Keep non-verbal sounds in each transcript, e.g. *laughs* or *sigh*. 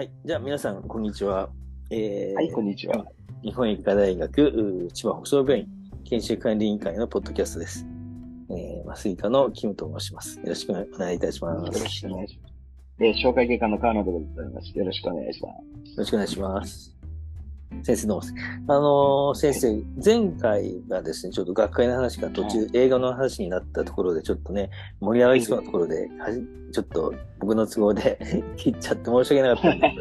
はい。じゃあ、皆さん、こんにちは。えーはい、こんにちは。日本医科大学う千葉北総病院研修管理委員会のポッドキャストです。えー、麻酔科のキムと申します。よろしくお願いいたします。よろしくお願いします。えー、紹介外科の川野でございます。よろしくお願いします。よろしくお願いします。先生どうも。あのー先生、前回がですね、ちょっと学会の話が途中、映画の話になったところで、ちょっとね、盛り上がりそうなところで、はじちょっと僕の都合で *laughs* 切っちゃって申し訳なかったんです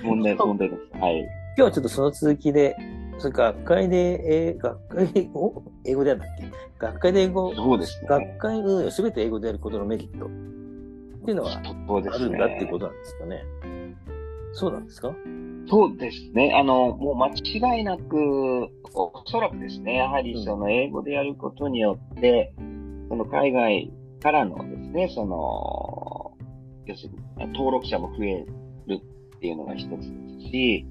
けど、*laughs* 問題問題です。はい。今日はちょっとその続きで、それから学会で、えー学会で、お英語でやったっけ？学会で英語、そうですね。学会運営を全て英語でやることのメリットっていうのは。あるんだっていうことなんですかね。そうなんですか？そうですね。あの、もう間違いなく、おそらくですね、やはりその英語でやることによって、その海外からのですね、その、要するに登録者も増えるっていうのが一つですし、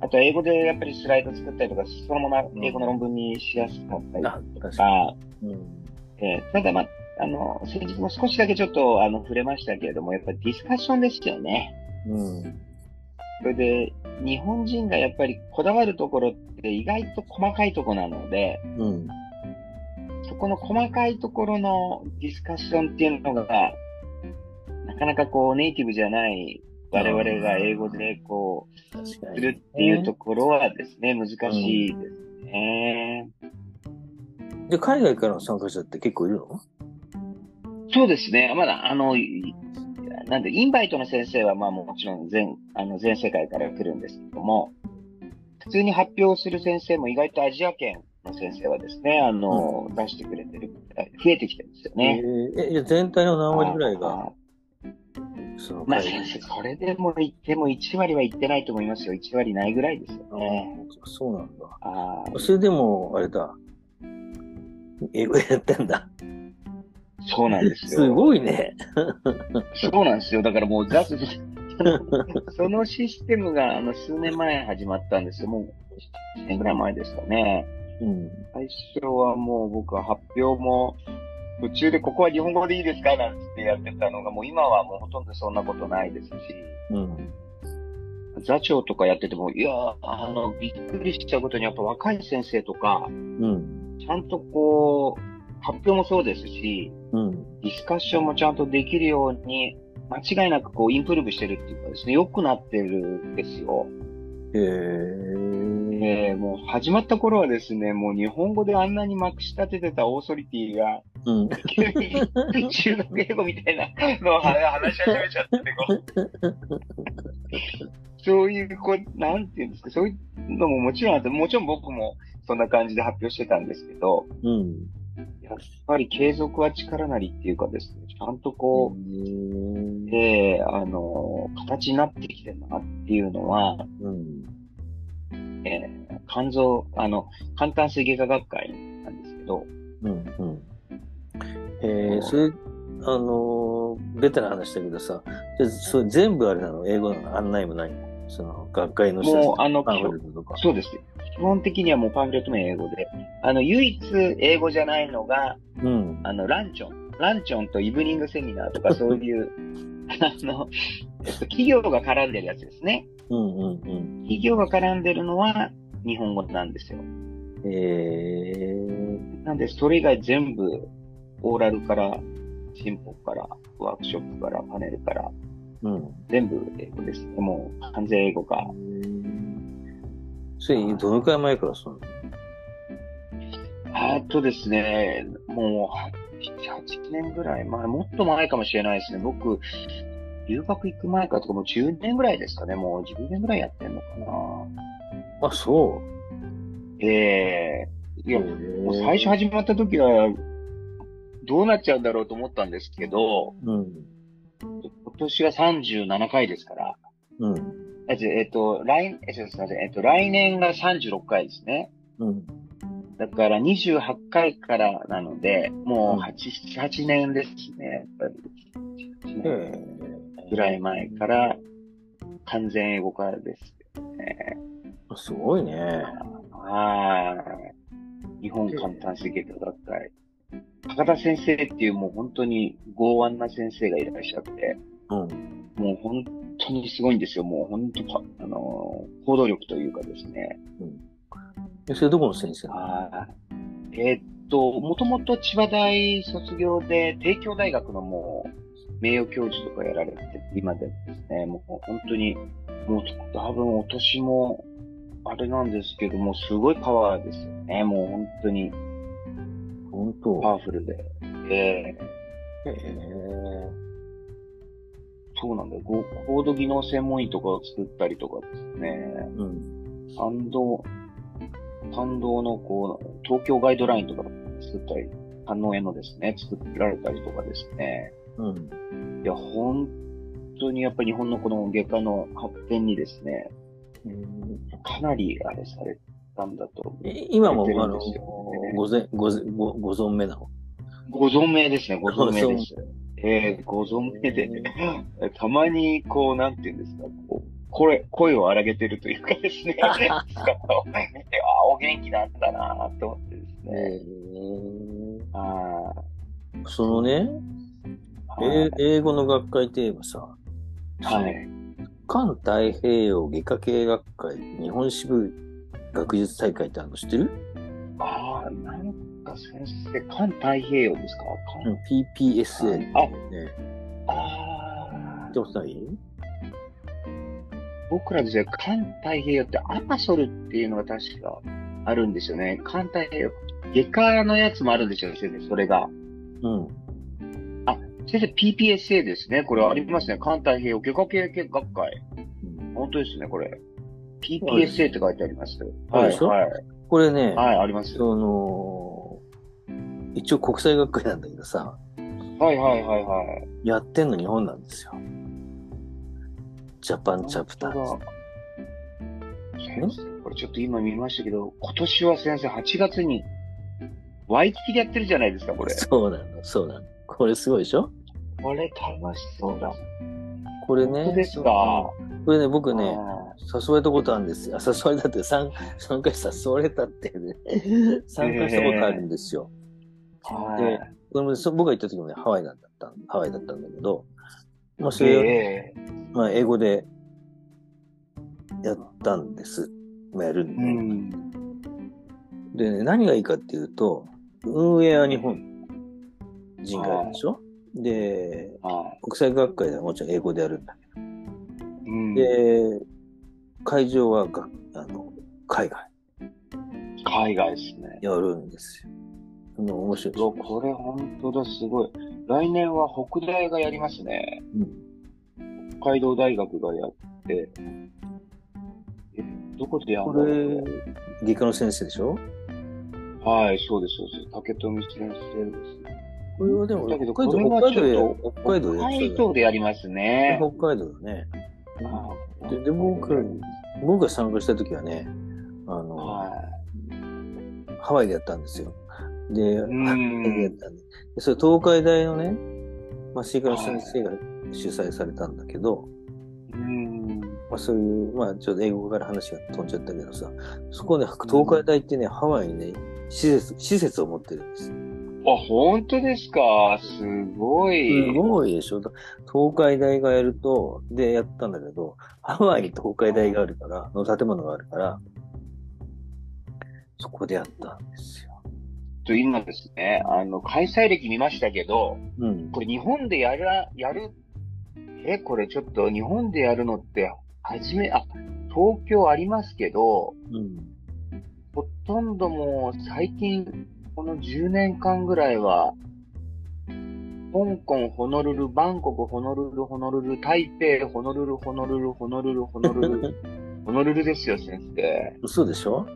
あと英語でやっぱりスライド作ったりとか、そのまま英語の論文にしやすかったりあ、と確か。うん。えーただまあ、あの、先日も少しだけちょっとあの触れましたけれども、やっぱりディスカッションですよね。うん。それで、日本人がやっぱりこだわるところって意外と細かいところなので、うん。そこの細かいところのディスカッションっていうのが、なかなかこうネイティブじゃない我々が英語でこう、すに。るっていうところはですね、難しいですね。で、海外からの参加者って結構いるの？そうですね。まだ、あの、いなんで、インバイトの先生は、まあもちろん全、あの、全世界から来るんですけども、普通に発表する先生も意外とアジア圏の先生はですね、あの、出してくれてる増えてきてるんですよね。えーえ、全体の何割ぐらいあが、まあ先生、これでも言っても1割は言ってないと思いますよ。1割ないぐらいですよね。あそうなんだ。あーそれでも、あれだ。英語でやってんだ。そうなんですよ。すごいね。そうなんですよ。だからもう、ザス、*laughs* そのシステムが、あの、数年前始まったんですよ。もう、1年ぐらい前ですかね。うん。最初はもう僕は発表も、途中でここは日本語でいいですかなんつってやってたのが、もう今はもうほとんどそんなことないですし、うん。座長とかやってても、いやー、あの、びっくりしちゃうことに、やっぱ若い先生とか、うん。ちゃんとこう、発表もそうですし、うん。ディスカッションもちゃんとできるように、間違いなくこう、インプルーブしてるっていうかですね、良くなってるんですよ。へー。えー、もう始まった頃はですね、もう日本語であんなにまくし立ててたオーソリティが、うん。急に中学英語みたいなのを話し始めちゃって、こうそういう、こう、なんていうんですか、そういうのももちろんあって、もちろん僕もそんな感じで発表してたんですけど、うん。やっぱり継続は力なりっていうかですね、ちゃんとこう、うん。で、あの、形になってきてるなっていうのは、うん。えー肝臓、あの、簡単水外科学会なんですけど、うん。うん。えー、それ、あのー、ベタな話だけどさ、それ全部あれなの？英語なの案内もないの？その、学会の人もう、あの、パンフレットとか。そうです。基本的にはもうパンフレットも英語で、あの、唯一英語じゃないのが、うん。あの、ランチョン。ランチョンとイブニングセミナーとかそういう、*laughs* あの、えっと、企業が絡んでるやつですね。うんうんうん。企業が絡んでるのは日本語なんですよ。えー、なんで、それ以外全部、オーラルから、進歩から、ワークショップから、パネルから、うん。全部英語ですね。もう完全英語化。それ、どのくらい前からその？あとですね、もう、7、8年ぐらい前、もっと前かもしれないですね。僕、留学行く前かとかもう10年ぐらいですかね。もう10年ぐらいやってんのかな。あ、そええう。いや、もう最初始まった時は、どうなっちゃうんだろうと思ったんですけど、うん。今年は37回ですから、うん。えっと、えっと、来、えっと、すみません、えっと、来年が36回ですね。うん。だから28回からなので、もうんう8、8年ですね、やっぱり。8ぐらい前から完全英語化ですよね。ー、すごいね。はい。日本簡単水外科学会。高田先生っていうもう本当に剛腕な先生がいらっしゃって、うん。もう本当にすごいんですよ。もう本当か、あのー行動力というかですね。えそれどこの先生はい。えーっと、もともと千葉大卒業で、帝京大学のもう、名誉教授とかやられてて、今でですね、もう本当に、もう多分お年も、あれなんですけども、すごいパワーですよね。もう本当に本当パワフルで。えへえそうなんだよ。ごコード技能専門医とかを作ったりとかですね。うん。感動、感動のこう、東京ガイドラインとか作ったり、反応へのですね、作られたりとかですね。うん。いや、本当にやっぱり日本のこの外科の発展にですね、かなりあれされたんだと。え今も、あのごぜごぜごご存命なの？ご存命ですね、ご存命です。えー、ご存命で、たまにこう、なんていうんですか、こう、声、声を荒げてるというかですね、姿を見て、あ、お元気なんだなと思ってですえね。ー。あそのね、ーえ英語の学会って言えばさ、はい。環太平洋外科系学会日本支部学術大会ってあるの知ってる？ああ、先生、環太平洋ですか？うん環 ?PPSA あね。ああ見たことない僕らですね、環太平洋ってアパソルっていうのが確かあるんですよね。環太平洋。外科のやつもあるんですよ、先生、それが。うん。先生、PPSA ですね。これありますね。環太平洋外科系学会。うん本当ですね、これ。PPSA って書いてあります。はい、はい。これね、はい、あります。その、一応国際学会なんだけどさ、はい、はい、はい、はい。やってんの日本なんですよ。ジャパンチャプターこれちょっと今見ましたけど、今年は先生8月に、ワイキキでやってるじゃないですか、これ。そうなの、そうなの。これすごいでしょ？これ楽しそうだ。これね。ですか？これね、僕ね、あ誘われたことあるんですよ。あ誘われたって参参加した誘われたってね、*laughs* 参加したことあるんですよ。ーはでこれもそ僕が行った時もね、ハワイだった、ハワイだったんだけど、まあそれを、えまあ英語でやったんです。まあやるんえで、うん。でね、何がいいかっていうと、運営は日本人がやるでしょ？で、は国際学会ではもちろん英語でやるんだけい。うん。ど、で、会場はがあの海外海外ですね。やるんですよ。面白いでうわしょこれ本当だ、すごい。来年は北大がやりますね。うん北海道大学がやって。え、どこでやるこんだろれう、外科の先生でしょ？はい、そうです、そうです。竹富先生です。これはでも、だけど北海道、で北海道でや北海道でやりますね。北海道だね。あーでで僕僕が参加した時はね、あの、はハワイでやったんですよ。で、ハんやったんで、でそれ東海大のね、麻酔科の先生が主催されたんだけど、い。うん。まあそういう、まあちょっと英語から話が飛んじゃったけどさ、そこね、東海大ってね、ハワイにね、施設、施設を持ってるんです。あ、本当ですか？すごい。すごいでしょ？東海大がやると、でやったんだけど、ハワイに東海大があるから、の建物があるから、そこでやったんですよ。と今ですね、あの、開催歴見ましたけど、うん。これ日本でやら、やる、え、これちょっと日本でやるのって、はじめ、あ、東京ありますけど、うん。ほとんどもう最近、この10年間ぐらいは、香港、ホノルル、バンコク、ホノルル、ホノルル、台北、ホノルル、ホノルル、ホノルル、ホノルル、ホノルルですよ、先生。*laughs* 嘘でしょ？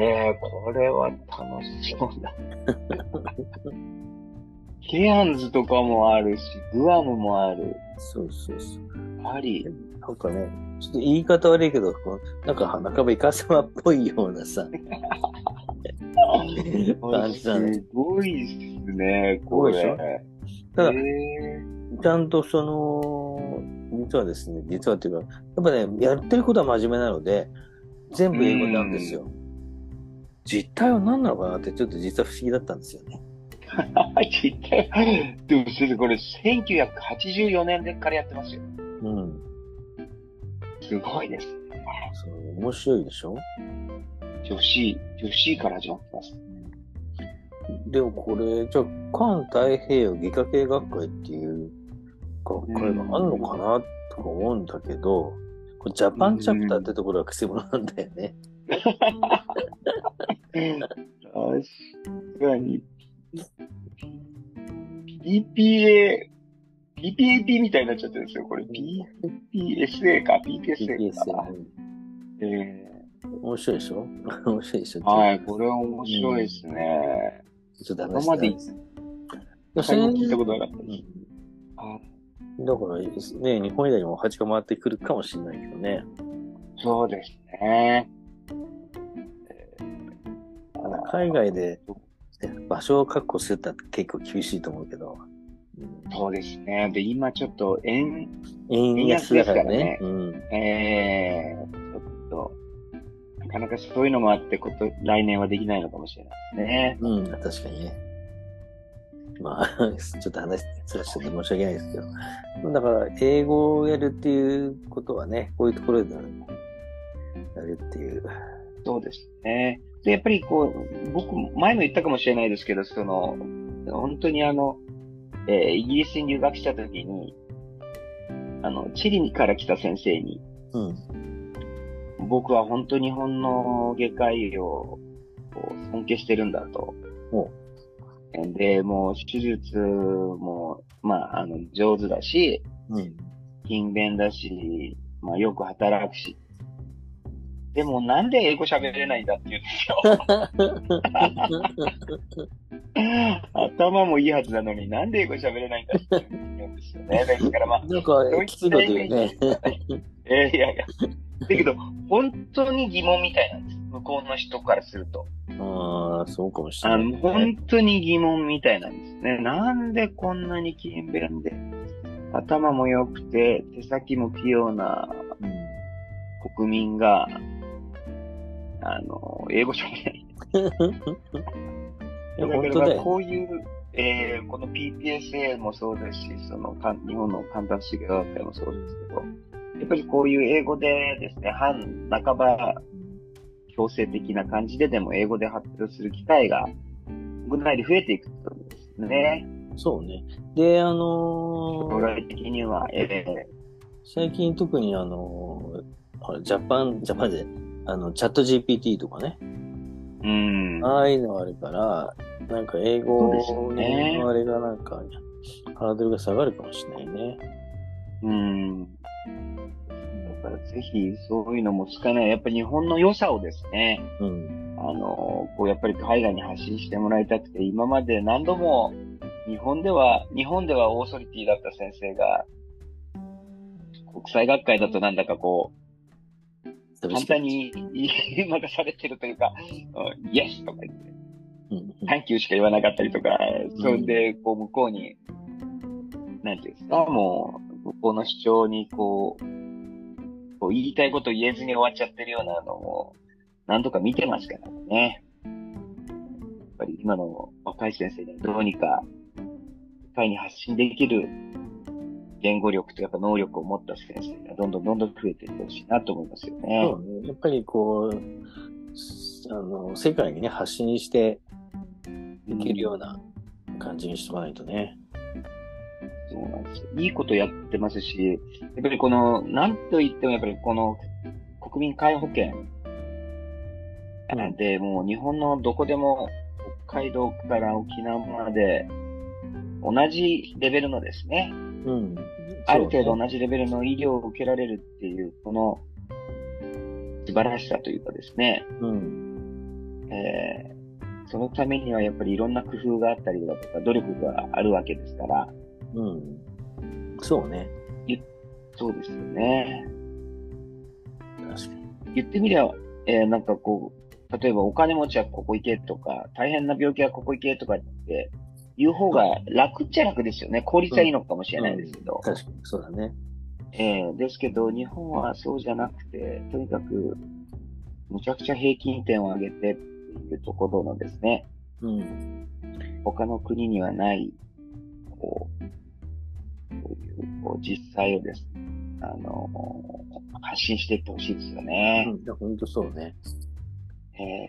ええこれは楽しそうだ。*laughs* ケアンズとかもあるし、グアムもある。そうそうそう。パリ。なんかね、ちょっと言い方悪いけど、こうなんか半ばイカサマっぽいようなさ、感じなんですすごいっすね、これ。ただええちゃんとその、実はですね、実はっていうか、やっぱね、やってることは真面目なので、全部英語なんですよ。実態は何なのかなって、ちょっと実は不思議だったんですよね。*laughs* 実態でも先生、これ1984年からやってますよ。うん。すごいです。そう面白いでしょ？女子、女子から始まってます。でもこれ、じゃあ、環太平洋外科系学会っていう学会があるのかなとか思うんだけど、これジャパンチャプターってところはくせ者なんだよね。*laughs* 確かに。PPA、PPAP みたいに。なっちゃってるんですよ。これ PPSA か、PPSA か。PPS え面白いでしょ面白いでしょはい、これは面白いですね。ちょっと今話までした一回も聞いたことなかったです。だからね、日本以外に。も蜂が回ってくるかもしれないけどね。そうですね。海外でね場所を確保するって結構厳しいと思うけど。うんそうですね。で、今ちょっと円、円安だからね。円うん。えー、ちょっと、なかなかそういうのもあってこと、来年はできないのかもしれないですね。うん、確かにね。まあ、*laughs* ちょっと話ずらしてて申し訳ないですけど。だから、英語をやるっていうことはね、こういうところでやるっていう。そうですね。で、やっぱりこう、僕、前も言ったかもしれないですけど、その、本当にあの、えーイギリスに留学した時に、あの、チリから来た先生に、うん。僕は本当に日本の外科医療を尊敬してるんだと。おで、もう手術も、まあ、あの、上手だし、うん。勤勉だし、まあ、よく働くし。でもなんで英語喋れないんだって言うんですよ。*laughs* 頭もいいはずなのになんで英語喋れないんだって言うんですよね。ですからまあ、なんか、きついこと言うね。え *laughs* ーいやいや。だけど、本当に疑問みたいなんです。向こうの人からすると。ああ、そうかもしれない、あの、本当に疑問みたいなんですね。なんでこんなに勤勉で、頭も良くて、手先も器用なうん国民が、あの、英語喋れない。*laughs* だから。こういう、えーこの PPSA もそうですし、その、か日本の簡単主義学会もそうですけど、やっぱりこういう英語でですね、半、半ば強制的な感じででも英語で発表する機会が、国内で増えていくとですね、そうね。で、あのー将来的には、え最近特にあのージャパン、ジャパンで、あの、チャット GPT とかね、ーうん、ああいうのあるから、なんか英語そうですよねのあれがなんか、ハードルが下がるかもしれないね。うん。だからぜひそういうのも使えない。やっぱり日本の良さをですね、うん。あの、こうやっぱり海外に発信してもらいたくて、今まで何度も日本では、日本ではオーソリティだった先生が、国際学会だとなんだかこう、簡単に言い任されてるというか、うんイエスとか言って、うん。サンキューしか言わなかったりとか、それで、こう、向こうに、なんていうんですか、もう、向こうの主張に、こう、こう言いたいこと言えずに終わっちゃってるようなのを、何度か見てますからね。やっぱり今の若い先生にどうにか、世界に発信できる言語力とやっぱ能力を持った先生がどんどんどんどん増えていってほしいなと思いますよね。そうね。やっぱりこう、あの、世界にね、発信していけるような感じにしとかないとね。そうなんですよ。いいことやってますし、やっぱりこの、なんと言ってもやっぱりこの国民皆保険うんで、もう日本のどこでも北海道から沖縄まで同じレベルのですね、うん。ある程度同じレベルの医療を受けられるっていう、この素晴らしさというかですね、うん。えーそのためにはやっぱりいろんな工夫があったりだとか努力があるわけですから、うん。そうね。そうですよね。確かに。言ってみりゃ、えーなんかこう、例えばお金持ちはここ行けとか、大変な病気はここ行けとかって言う方が楽っちゃ楽ですよね。効率はいいのかもしれないですけど。確かに、そうだね。えーですけど、日本はそうじゃなくて、とにかく、むちゃくちゃ平均点を上げてっていうところのですね、うん。他の国にはない、こう、こういうこう実際をですね、あの、発信していってほしいですよね。うん、本当そうね。え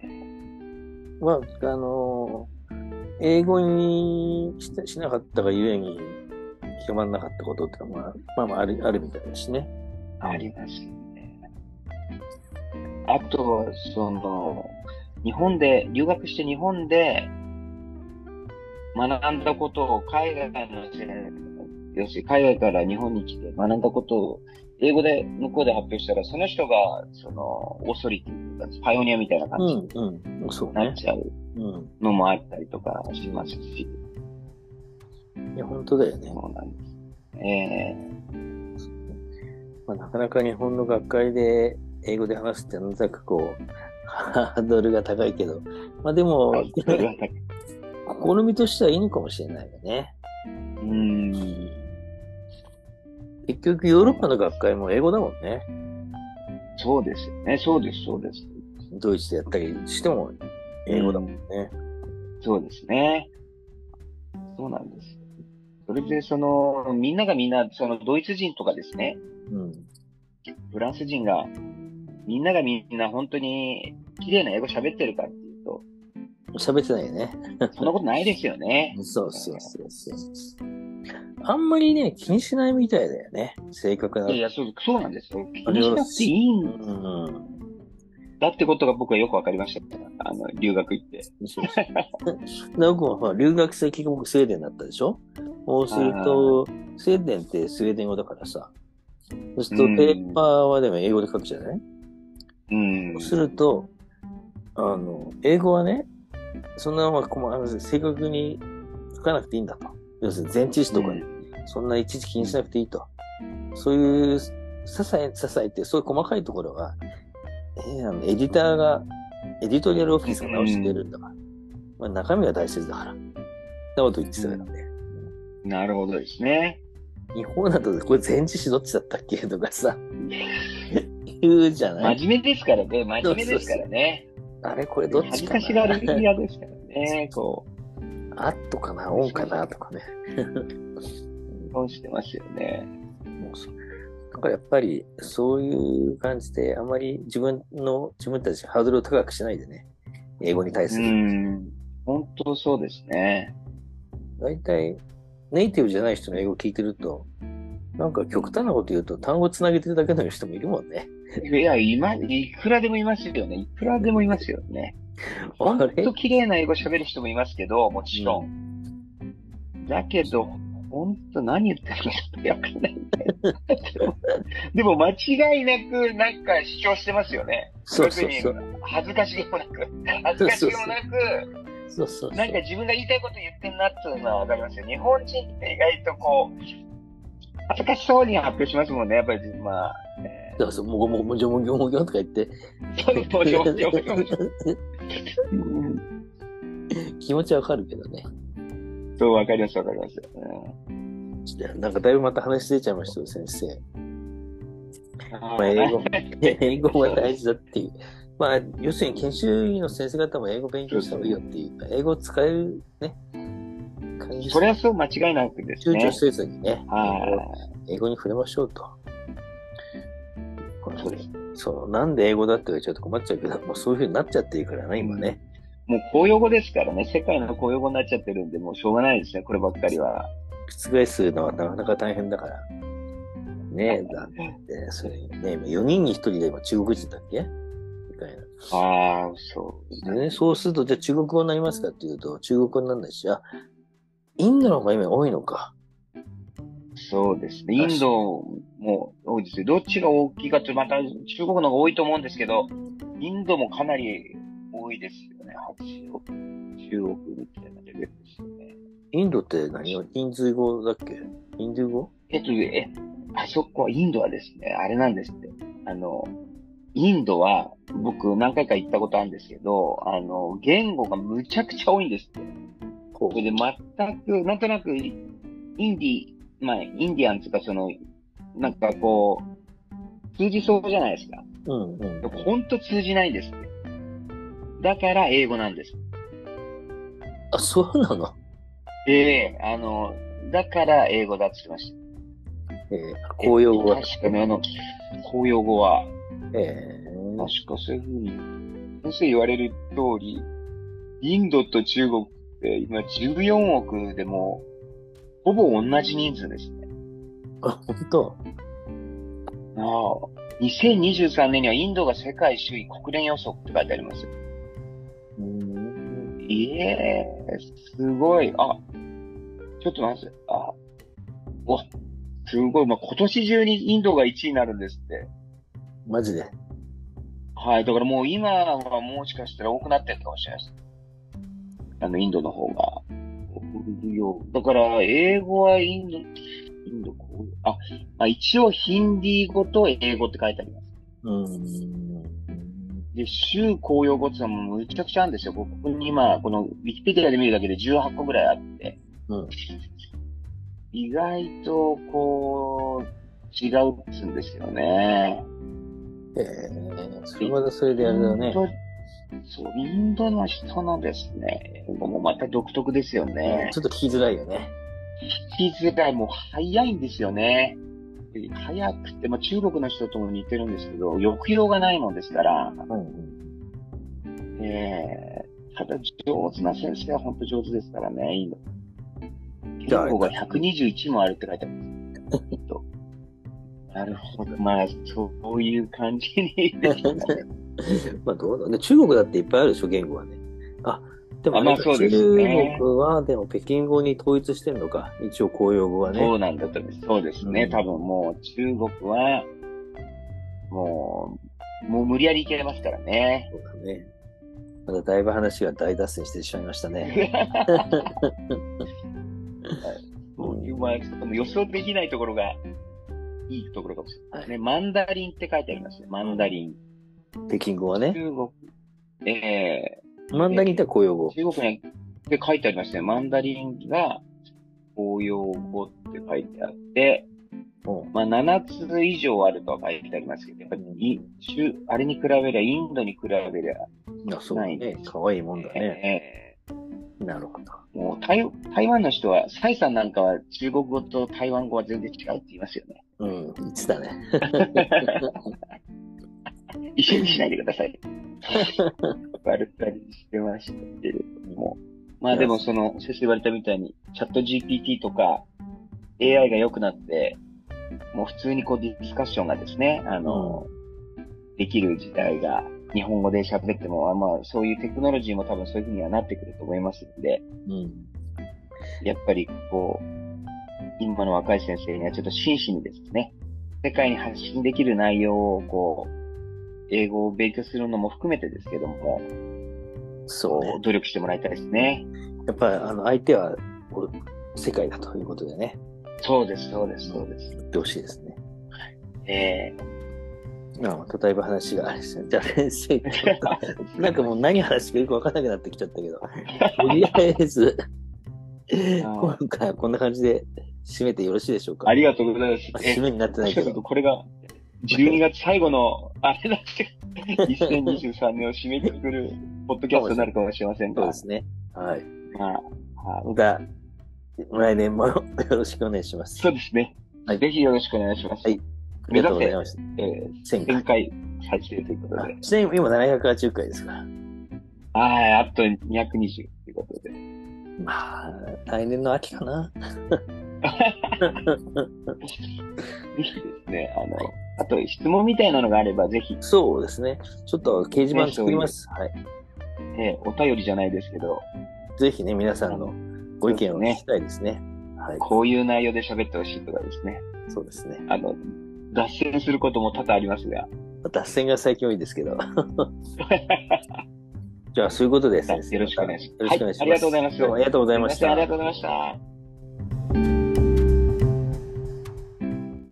まあ、あのー英語にししなかったがゆえに広まらなかったことってのは、まあ、まあまあある、あるみたいだしね。ーありますよね。あとは、その、日本で、留学して日本で学んだことを海外の要するに海外から日本に来て学んだことを英語で向こうで発表したら、その人が、その、オーソリティというか、パイオニアみたいな感じうん、うん。そうね。になっちゃううん。のもあったりとかしますし、いや、本当だよね。そうなんです。えまあ、なかなか日本の学会で英語で話すってなんとなくこう、ハードルが高いけど、まあでも、試みとしてはいいのかもしれないよね。ーん。結局ヨーロッパの学会も英語だもんね。そうですよね。そうです、そうです。ドイツでやったりしても英語だもんね。そうですね。そうなんです。それで、その、みんながみんな、その、ドイツ人とかですね、うん。フランス人が、みんながみんな本当に綺麗な英語喋ってるかっていうと、喋ってないよね。そんなことないですよね。そうそうそうそう。あんまりね、気にしないみたいだよね。正確な。いやいや、そう、そうなんですよ。気にしなくていいんうん。だってことが僕はよくわかりましたあの、留学行って。そうそう。で僕もほら留学生結局スウェーデンだったでしょ？そうすると、スウェーデンってスウェーデン語だからさ。そうすると、うんペーパーはでも英語で書くじゃない？うんそう。すると、あの、英語はね、そんなまあこまあの正確に書かなくていいんだと。要するに前置詞とかに、そんないちいち気にしなくていいと。そういう、些細、些細ってそういう細かいところは、えーあのエディターが、エディトリアルオフィスが直してくれるんだから。まあ中身が大切だから。なこと言ってたからね。なるほどですね。日本だとこれ前置詞どっちだったっけとかさ、*laughs* 言うじゃない？真面目ですからね。真面目ですからね。あれこれどっ恥ずちかかしがりな屋ですからね。*laughs* こあっとかなオンかなとかね。う、そうしてますよね。からやっぱりそういう感じであまり自分の、自分たちハードルを高くしないでね。英語に対うする。ん。本当そうですね。大体、ネイティブじゃない人の英語を聞いてると、なんか極端なこと言うと単語つなげてるだけの人もいるもんね。いや、今、いくらでもいますよね。いくらでもいますよね。あ本れ当綺麗な英語喋る人もいますけど、もちろん。だけど、本当何言ってるかちょっとわかんないんだよ。でも間違いなく、なんか主張してますよね。そうそうそう。恥ずかしげもなく、恥ずかしげもなく、そうそう。なんか自分が言いたいこと言ってんなっていうのはわかりますよ。日本人って意外とこう、恥ずかしそうに発表しますもんね。やっぱり、まあ、えそうそう、もごもごもじょもぎょもぎょとか言って。ー、そうう *laughs* 気持ちわかるけどね。そう、わかります、わかります。うんなんかだいぶまた話出ちゃいましたよ、先生。あまあ、英語、*laughs* 英語が大事だっていう。まあ、要するに研修医の先生方も英語勉強した方がいいよっていうか、英語を使えるね、感じそれはそう間違いなくですね躊躇。せずにね、は英語に触れましょうと。そうなんで英語だってちゃうと困っちゃうけど、もうそういう風になっちゃってるからね、今ね。い。もう公用語ですからね。世界の公用語になっちゃってるんで、もうしょうがないですね。こればっかりは。覆すのはなかなか大変だから。ねえ、だって、それね、今4人に1人で今中国人だっけ？みたいな。ああ、そう。でね、そうすると、じゃあ中国語になりますかっていうと、中国語にならないし、あ、インドの方が今多いのか。そうですね。インドも多いですよ。どっちが大きいかって、また中国の方が多いと思うんですけど、インドもかなり多いですよね。8億、中国みたいなレベルですよね。インドって何をヒンズー語だっけ？ヒンドゥー語？えっと、え、あそこは、インドはですね、あれなんですって。あの、インドは、僕何回か行ったことあるんですけど、あの、言語がむちゃくちゃ多いんですって。ほそれで全く、なんとなく、インディ、まあ、インディアンとかその、なんかこう、通じそうじゃないですか。う。うんうん。ほんと通じないんですって。だから英語なんです。あ、そうなの？ええあの、だから英語だって言ってましえー、公用語は。確かにあの、公用語は、えー、確かそういうふうに、先生言われる通り、インドと中国って今14億でも、ほぼ同じ人数ですね。あ、本当？ああ。2023年にはインドが世界首位国連予測って書いてありますよ。うん。ええすごい。あ、ちょっと待って。あ、わ、すごい。まあ、今年中にインドが1位になるんですって。マジで？はい。だからもう今はもしかしたら多くなってるかもしれないです。あの、インドの方が。だから、英語はインド、インドこう、あ、まあ、一応ヒンディー語と英語って書いてあります。うん。で、州公用語ってのはもうむちゃくちゃあるんですよ。ここに今、このウィキペディアで見るだけで18個ぐらいあって。うん。意外と、こう、違うっつうんですよね。えー、それまたそれであれだねイン。ドそう、インドの人のですね、英語もまた独特ですよねち。ょっと聞きづらいよね。聞きづらい、もう早いんですよね。で早くて、まあ、中国の人とも似てるんですけど、抑揚がないもんですから、うん。えー、ただ上手な先生は本当上手ですからね、インド。じゃあ言語が121もあるって書いてあるんです。*laughs* なるほど。まあ、そういう感じに。*laughs* まあどうだね。中国だっていっぱいあるでしょ、言語はね。あ、でも中国はでも北京語に統一してんのか。一応公用語はね。そうなんだと思います。そうですね。うん多分もう中国は、もう、もう無理やりいけますからね。そうだね。まだだいぶ話が大脱線してしまいましたね。*laughs* そういう、まあ、予想できないところが、いいところかもしれないね。マンダリンって書いてありますね。マンダリン。北京語はね。中国、えマンダリンって公用語ー、。中国にで書いてありますね。マンダリンが公用語って書いてあって、うんまあ、7つ以上あるとは書いてありますけど、やっぱりあれに比べりゃ、インドに比べりゃ、あそうね。可愛いもんだね。えなるほど。ーもう台台湾の人は、サイさんなんかは中国語と台湾語は全然違うって言いますよね。うん、言ってたね。*laughs* 一緒にしないでください。*laughs* 悪ったりしてましたけれども。まあでもその、先生言われたみたいに、チャット GPT とか AI が良くなって、もう普通にこうディスカッションがですね、あの、できる時代が、日本語で喋っても、あまあそういうテクノロジーも多分そういうふうにはなってくると思いますので、うん。やっぱりこう、今の若い先生にはちょっと真摯にですね、世界に発信できる内容をこう、英語を勉強するのも含めてですけども、そうね。努力してもらいたいですね。やっぱり、あの、相手は、こう世界だということでね、そうです、そうです、そうです。言ってほしいですね。えまあ、まただいぶ話があれですね。じゃあ、先生、*laughs* なんかもう何話かよくわからなくなってきちゃったけど、*laughs* とりあえず、今回はこんな感じで締めてよろしいでしょうか。ありがとうございます。締めになってないけど。これが、12月最後の、あれだって、2023年を締めくくる、ポッドキャストになるかもしれませんがそうで、すね。はい。まいまた、来年もよろしくお願いします。そうですね。はいぜひよろしくお願いします。はいありがとうございました。え1000ー、回1000。回再生ということで。あちなみに今780回ですか？ら。はい、あと220ということで。まあ、来年の秋かな。*laughs* ぜひですね、あの、あと質問みたいなのがあれば、ぜひ、そうですね。ちょっと掲示板作ります。はい。えーお便りじゃないですけど、ぜひね、皆さんのご意見を聞きたいですね。はい。こういう内容で喋ってほしいとかですね。そうですね。あの、脱線することも多々ありますが、脱線が最近多いですけど。*laughs* じゃあ、そういうことで先生。よろしくお願いしますよろしくお願いします。はいありがとうございますどうもありがとうございましたありが。とうございました。